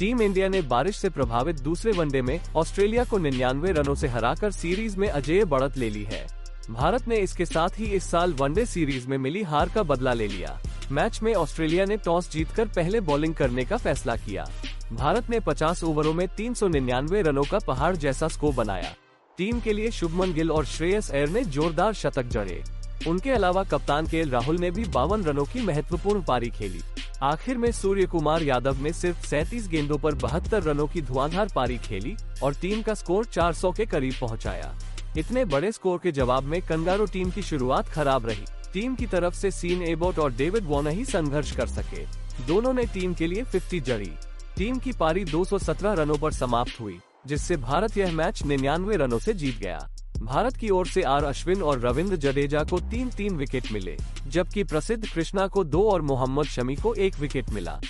Team India ने बारिश से प्रभावित दूसरे वनडे में ऑस्ट्रेलिया को निन्यानवे रनों से हराकर सीरीज़ में अजय बढ़त ले ली है। भारत ने इसके साथ ही इस साल वनडे सीरीज़ में मिली हार का बदला ले लिया। मैच में ऑस्ट्रेलिया ने टॉस जीतकर पहले बॉलिंग करने का फैसला किया। भारत ने 50 ओवरों में तीन सौ निन्यानवे रनों का पहाड़ जैसा स्कोर बनाया। टीम के लिए शुभमन गिल और श्रेयस अयर ने जोरदार शतक जड़े। उनके अलावा कप्तान के राहुल ने भी बावन रनों की महत्वपूर्ण पारी खेली। आखिर में सूर्य कुमार यादव ने सिर्फ़ सैतीस गेंदों पर बहत्तर रनों की धुआंधार पारी खेली और टीम का स्कोर 400 के करीब पहुँचाया। इतने बड़े स्कोर के जवाब में कंगारू टीम की शुरुआत खराब रही। टीम की तरफ़ से सीन एबोट और डेविड वॉर्नर ही संघर्ष कर सके। दोनों ने टीम के लिए 50 जड़ी। टीम की पारी 217 रनों पर समाप्त हुई, जिससे भारत यह मैच निन्यानवे रनों से जीत गया। भारत की ओर से आर अश्विन और रविंद्र जडेजा को तीन तीन विकेट मिले, जबकि प्रसिद्ध कृष्णा को दो और मोहम्मद शमी को एक विकेट मिला।